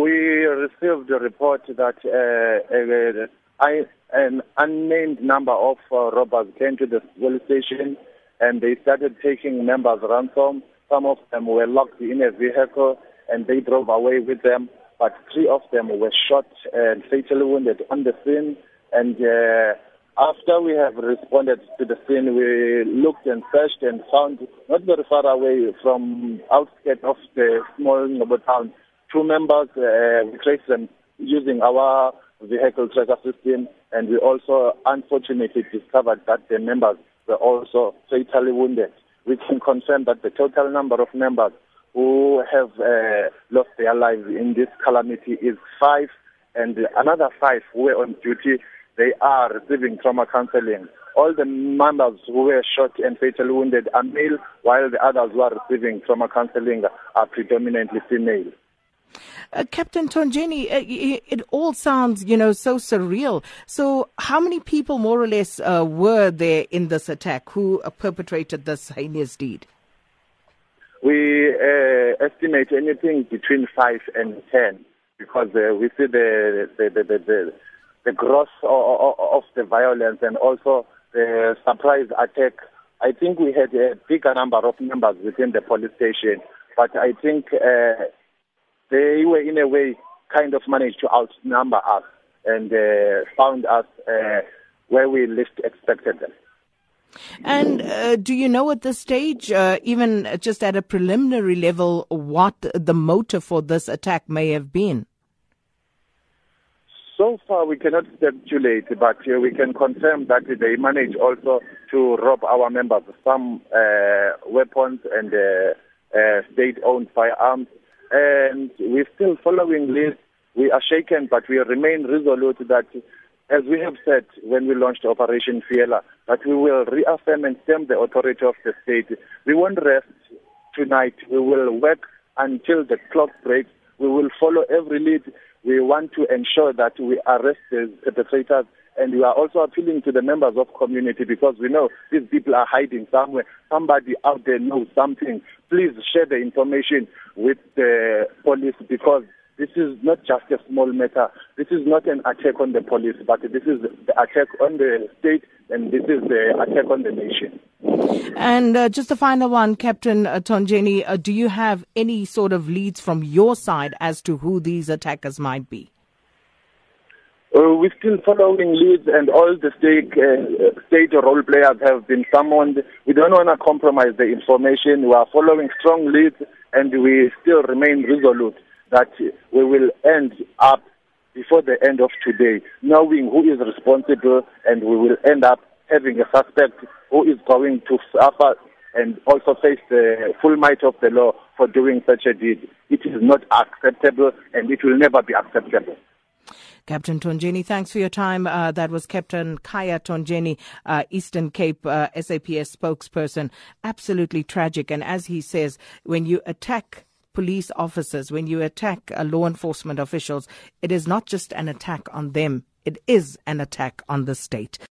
We received a report that uh, an unnamed number of uh, robbers came to the police station and they started taking members ransom. Some of them were locked in a vehicle and they drove away with them, but three of them were shot and fatally wounded on the scene. And uh, after we have responded to the scene, we looked and searched and found not very far away from outskirts of the small Ngcobo town two members, uh, we traced them using our vehicle tracker system, and we also unfortunately discovered that the members were also fatally wounded. We can confirm that the total number of members who have uh, lost their lives in this calamity is five, and another five who were on duty, they are receiving trauma counseling. All the members who were shot and fatally wounded are male, while the others who are receiving trauma counseling are predominantly female. Uh, Captain Tonjeni, uh, it all sounds, you know, so surreal. So, how many people, more or less, uh, were there in this attack who uh, perpetrated this heinous deed? We uh, estimate anything between five and ten because uh, we see the the the, the, the, the gross of, of the violence and also the surprise attack. I think we had a bigger number of members within the police station, but I think they were in a way kind of managed to outnumber us and uh, found us uh, where we least expected them. And uh, do you know at this stage, uh, even just at a preliminary level, what the motive for this attack may have been? So far, we cannot speculate, but uh, we can confirm that they managed also to rob our members of some uh, weapons and state-owned firearms and we're still following this. We are shaken, but we remain resolute that, as we have said when we launched Operation Fiela, that we will reaffirm and stem the authority of the state. We won't rest tonight. We will work until the clock breaks. We will follow every lead. We want to ensure that we arrest the perpetrators and we are also appealing to the members of community because we know these people are hiding somewhere. Somebody out there knows something. Please share the information with the police because this is not just a small matter. This is not an attack on the police, but this is the attack on the state and this is the attack on the nation. And uh, just a final one, Captain uh, Tonjeni, uh, do you have any sort of leads from your side as to who these attackers might be? Uh, we're still following leads, and all the state uh, state role players have been summoned. We don't want to compromise the information. We are following strong leads, and we still remain resolute that we will end up before the end of today, knowing who is responsible, and we will end up having a suspect who is going to suffer and also face the full might of the law for doing such a deed. It is not acceptable, and it will never be acceptable. Captain Tonjeni, thanks for your time. Uh, that was Captain Khaya Tonjeni, uh, Eastern Cape uh, SAPS spokesperson. Absolutely tragic. And as he says, when you attack police officers, when you attack uh, law enforcement officials, it is not just an attack on them, it is an attack on the state.